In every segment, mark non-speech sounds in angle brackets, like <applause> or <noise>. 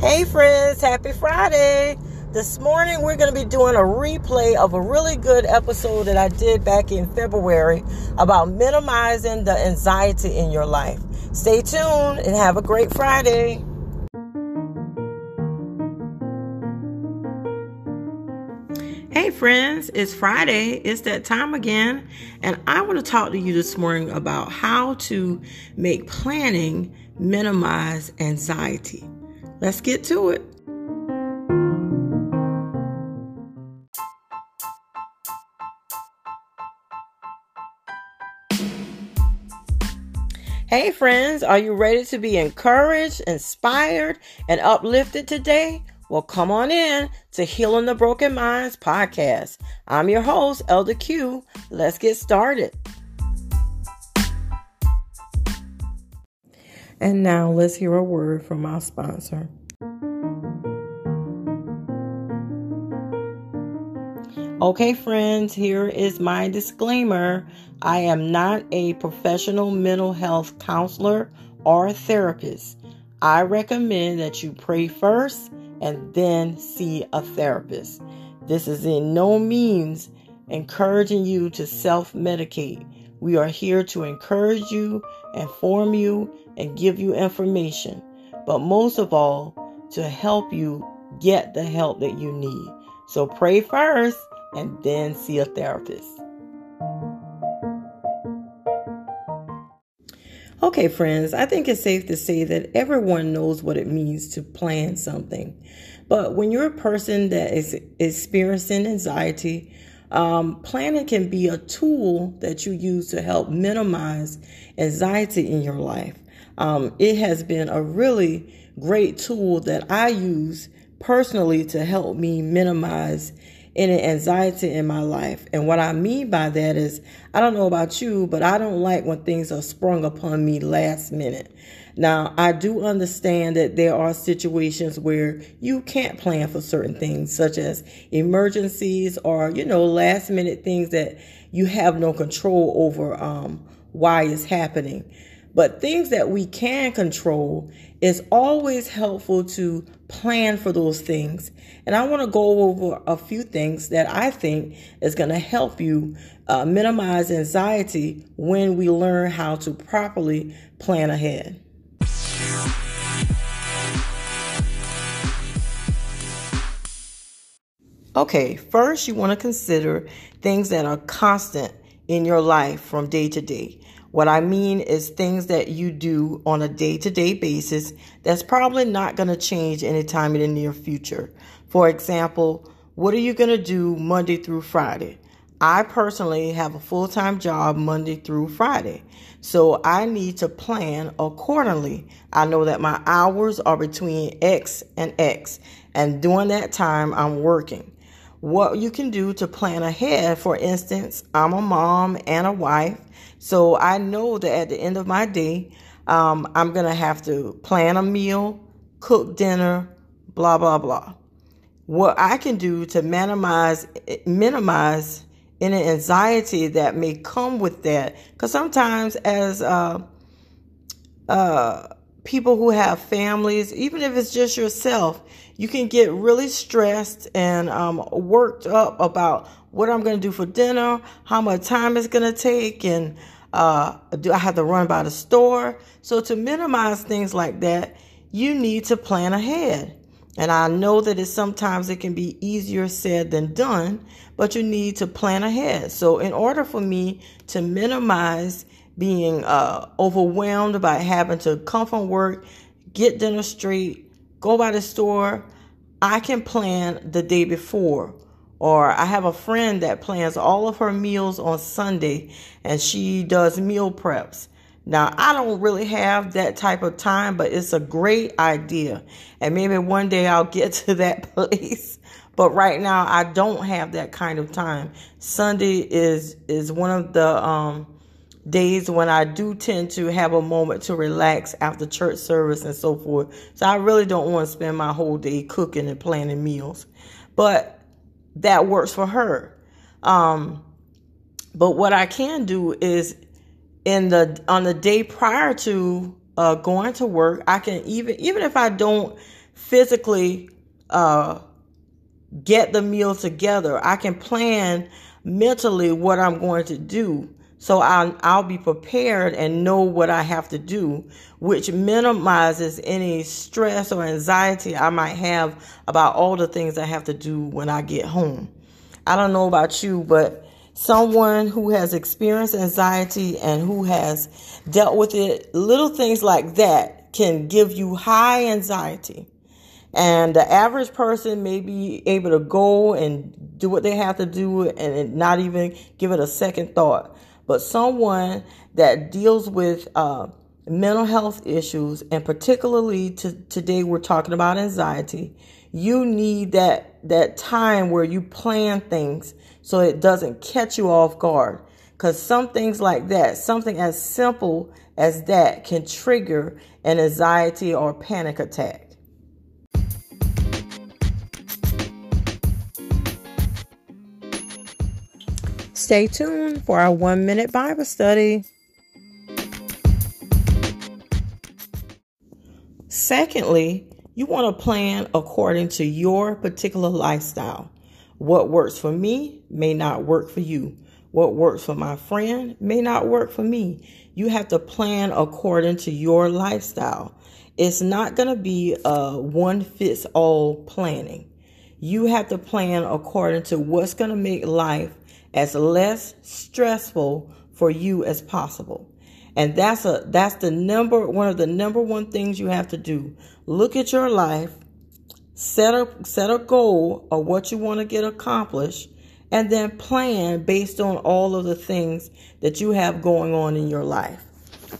Hey, friends, happy Friday. This morning, we're going to be doing a replay of a really good episode that I did back in February about minimizing the anxiety in your life. Stay tuned and have a great Friday. Hey friends, it's Friday. It's that time again, and I want to talk to you this morning about how to make planning minimize anxiety. Let's get to it. Hey, friends, are you ready to be encouraged, inspired, and uplifted today? Well, come on in to Healing the Broken Minds podcast. I'm your host, Elder Q. Let's get started. And now let's hear a word from our sponsor. Okay, friends, here is my disclaimer. I am not a professional mental health counselor or therapist. I recommend that you pray first and then see a therapist. This is in no means encouraging you to self medicate. We are here to encourage you, inform you, and give you information, but most of all, to help you get the help that you need. So pray first and then see a therapist. Okay, friends, I think it's safe to say that everyone knows what it means to plan something. But when you're a person that is experiencing anxiety, um, planning can be a tool that you use to help minimize anxiety in your life. Um, it has been a really great tool that I use personally to help me minimize any anxiety in my life. And what I mean by that is, I don't know about you, but I don't like when things are sprung upon me last minute. Now, I do understand that there are situations where you can't plan for certain things, such as emergencies or, you know, last minute things that you have no control over um, why it's happening. But things that we can control is always helpful to plan for those things. And I want to go over a few things that I think is going to help you uh, minimize anxiety when we learn how to properly plan ahead. Okay, first you want to consider things that are constant in your life from day to day. What I mean is things that you do on a day to day basis that's probably not going to change anytime in the near future. For example, what are you going to do Monday through Friday? I personally have a full time job Monday through Friday. So I need to plan accordingly. I know that my hours are between X and X, and during that time, I'm working what you can do to plan ahead. For instance, I'm a mom and a wife, so I know that at the end of my day, um, I'm gonna have to plan a meal, cook dinner, blah blah blah. What I can do to minimize minimize any anxiety that may come with that, because sometimes as uh, uh, people who have families, even if it's just yourself, you can get really stressed and um, worked up about what I'm going to do for dinner, how much time it's going to take, and uh, do I have to run by the store? So, to minimize things like that, you need to plan ahead. And I know that it's sometimes it can be easier said than done, but you need to plan ahead. So, in order for me to minimize being uh, overwhelmed by having to come from work, get dinner straight, go by the store, I can plan the day before. Or I have a friend that plans all of her meals on Sunday and she does meal preps. Now, I don't really have that type of time, but it's a great idea. And maybe one day I'll <laughs> get to that place. But right now I don't have that kind of time. Sunday is is one of the um days when I do tend to have a moment to relax after church service and so forth. So I really don't want to spend my whole day cooking and planning meals. But that works for her. Um, but what I can do is in the on the day prior to uh, going to work, I can even even if I don't physically uh, get the meal together. I can plan mentally what I'm going to do. So I'll, I'll be prepared and know what I have to do, which minimizes any stress or anxiety I might have about all the things I have to do when I get home. I don't know about you, but someone who has experienced anxiety and who has dealt with it, little things like that can give you high anxiety. And the average person may be able to go and do what they have to do and not even give it a second thought. But someone that deals with uh, mental health issues, and particularly to, today we're talking about anxiety, you need that that time where you plan things so it doesn't catch you off guard. Because some things like that, something as simple as that, can trigger an anxiety or panic attack. Stay tuned for our one minute Bible study. Secondly, you want to plan according to your particular lifestyle. What works for me may not work for you. What works for my friend may not work for me. You have to plan according to your lifestyle. It's not going to be a one fits all planning. You have to plan according to what's going to make life as less stressful for you as possible. And that's a that's the number one of the number one things you have to do. Look at your life, set a set a goal of what you want to get accomplished, and then plan based on all of the things that you have going on in your life.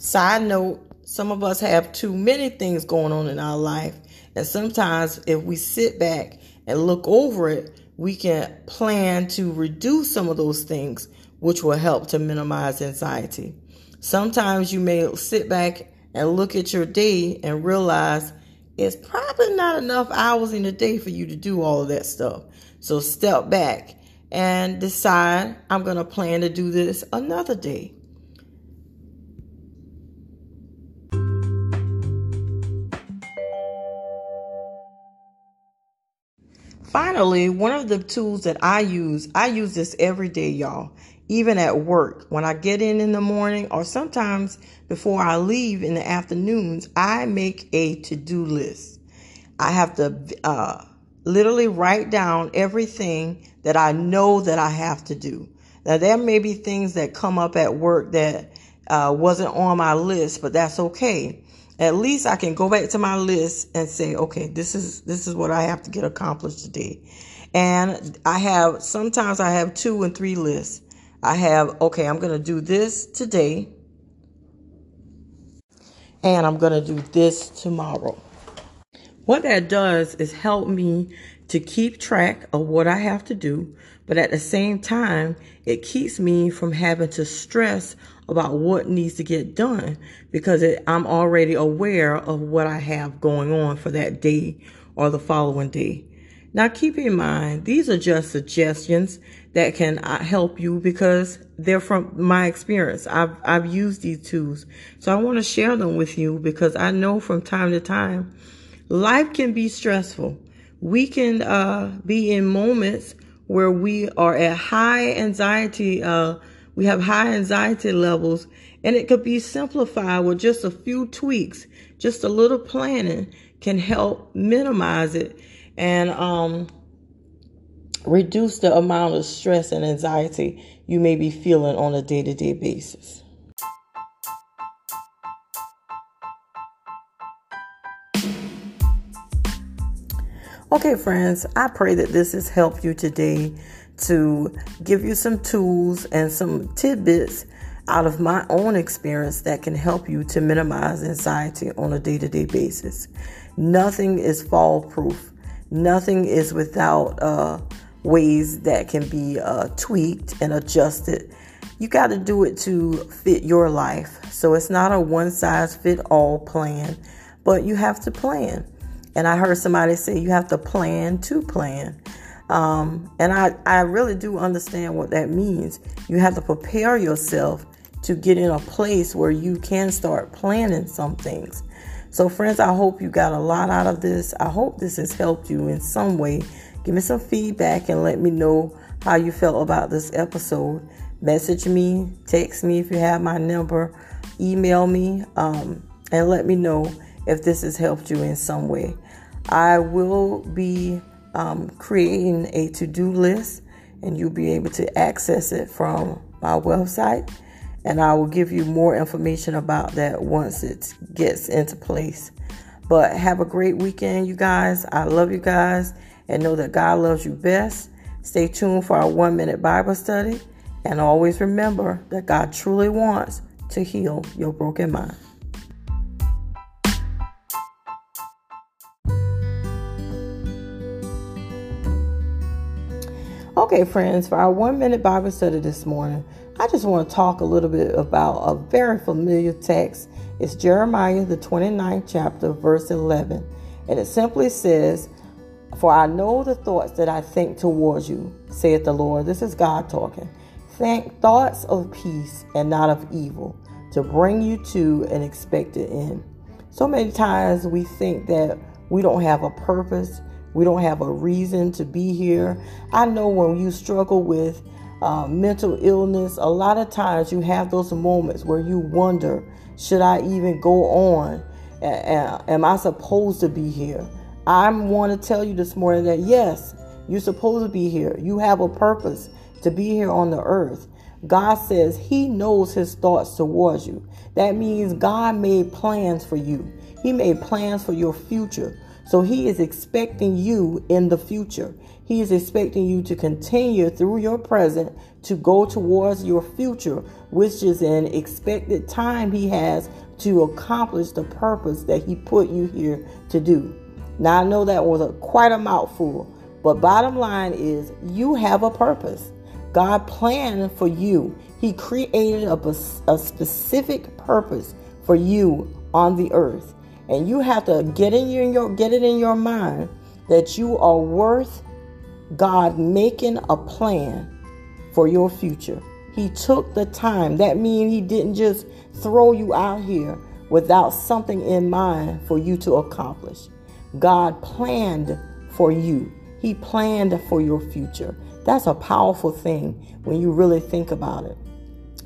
Side note, some of us have too many things going on in our life, and sometimes if we sit back and look over it, we can plan to reduce some of those things, which will help to minimize anxiety. Sometimes you may sit back and look at your day and realize it's probably not enough hours in the day for you to do all of that stuff. So step back and decide I'm going to plan to do this another day. Finally, one of the tools that I use, I use this every day, y'all. Even at work, when I get in in the morning or sometimes before I leave in the afternoons, I make a to-do list. I have to uh, literally write down everything that I know that I have to do. Now, there may be things that come up at work that uh, wasn't on my list, but that's okay at least I can go back to my list and say, okay, this is this is what I have to get accomplished today. And I have sometimes I have two and three lists. I have, okay, I'm going to do this today. And I'm going to do this tomorrow. What that does is help me to keep track of what I have to do, but at the same time, it keeps me from having to stress about what needs to get done because it, I'm already aware of what I have going on for that day or the following day. Now, keep in mind, these are just suggestions that can uh, help you because they're from my experience. I've, I've used these tools. So I want to share them with you because I know from time to time, life can be stressful. We can uh, be in moments where we are at high anxiety uh, we have high anxiety levels, and it could be simplified with just a few tweaks. Just a little planning can help minimize it and um, reduce the amount of stress and anxiety you may be feeling on a day to day basis. Okay, friends, I pray that this has helped you today to give you some tools and some tidbits out of my own experience that can help you to minimize anxiety on a day to day basis. Nothing is fall proof, nothing is without uh, ways that can be uh, tweaked and adjusted. You got to do it to fit your life. So it's not a one size fit all plan, but you have to plan. And I heard somebody say you have to plan to plan. Um, and I, I really do understand what that means. You have to prepare yourself to get in a place where you can start planning some things. So, friends, I hope you got a lot out of this. I hope this has helped you in some way. Give me some feedback and let me know how you felt about this episode. Message me, text me if you have my number, email me, um, and let me know if this has helped you in some way. I will be um, creating a to do list, and you'll be able to access it from my website. And I will give you more information about that once it gets into place. But have a great weekend, you guys. I love you guys and know that God loves you best. Stay tuned for our one minute Bible study. And always remember that God truly wants to heal your broken mind. Okay, friends, for our one minute Bible study this morning, I just want to talk a little bit about a very familiar text. It's Jeremiah, the 29th chapter, verse 11. And it simply says, For I know the thoughts that I think towards you, saith the Lord. This is God talking. Think thoughts of peace and not of evil, to bring you to an expected end. So many times we think that we don't have a purpose we don't have a reason to be here. I know when you struggle with uh, mental illness, a lot of times you have those moments where you wonder, should I even go on? am I supposed to be here? I want to tell you this morning that yes, you're supposed to be here. You have a purpose to be here on the earth. God says He knows His thoughts towards you. That means God made plans for you, He made plans for your future. So he is expecting you in the future. He is expecting you to continue through your present to go towards your future, which is an expected time he has to accomplish the purpose that he put you here to do. Now I know that was a, quite a mouthful, but bottom line is you have a purpose. God planned for you. He created a, a specific purpose for you on the earth. And you have to get in your get it in your mind that you are worth God making a plan for your future. He took the time. That means he didn't just throw you out here without something in mind for you to accomplish. God planned for you. He planned for your future. That's a powerful thing when you really think about it.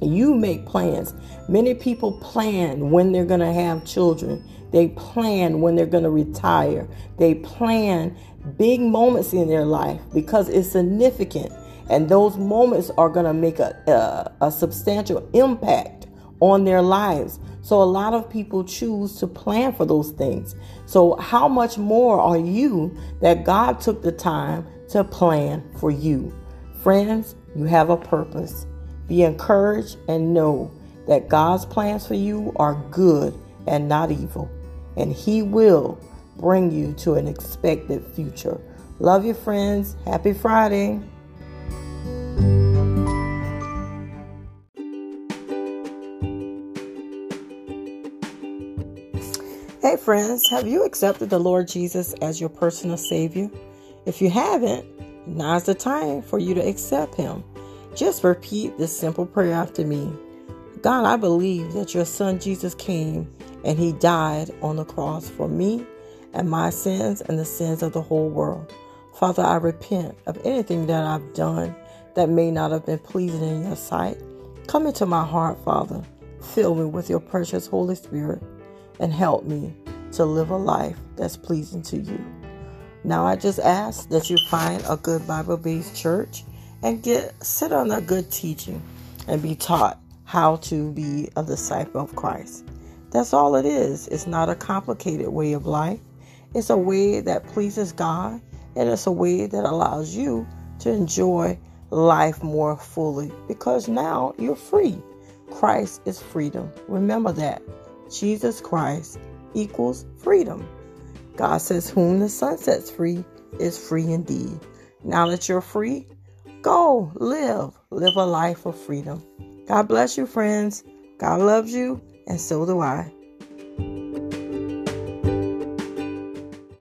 You make plans. Many people plan when they're going to have children. They plan when they're going to retire. They plan big moments in their life because it's significant. And those moments are going to make a, a, a substantial impact on their lives. So a lot of people choose to plan for those things. So how much more are you that God took the time to plan for you? Friends, you have a purpose. Be encouraged and know that God's plans for you are good and not evil, and He will bring you to an expected future. Love you, friends. Happy Friday. Hey, friends, have you accepted the Lord Jesus as your personal Savior? If you haven't, now's the time for you to accept Him. Just repeat this simple prayer after me. God, I believe that your son Jesus came and he died on the cross for me and my sins and the sins of the whole world. Father, I repent of anything that I've done that may not have been pleasing in your sight. Come into my heart, Father. Fill me with your precious Holy Spirit and help me to live a life that's pleasing to you. Now, I just ask that you find a good Bible based church and get sit on a good teaching and be taught how to be a disciple of Christ. That's all it is. It's not a complicated way of life. It's a way that pleases God and it's a way that allows you to enjoy life more fully because now you're free. Christ is freedom. Remember that. Jesus Christ equals freedom. God says, Whom the Son sets free is free indeed. Now that you're free, Go live. Live a life of freedom. God bless you, friends. God loves you, and so do I.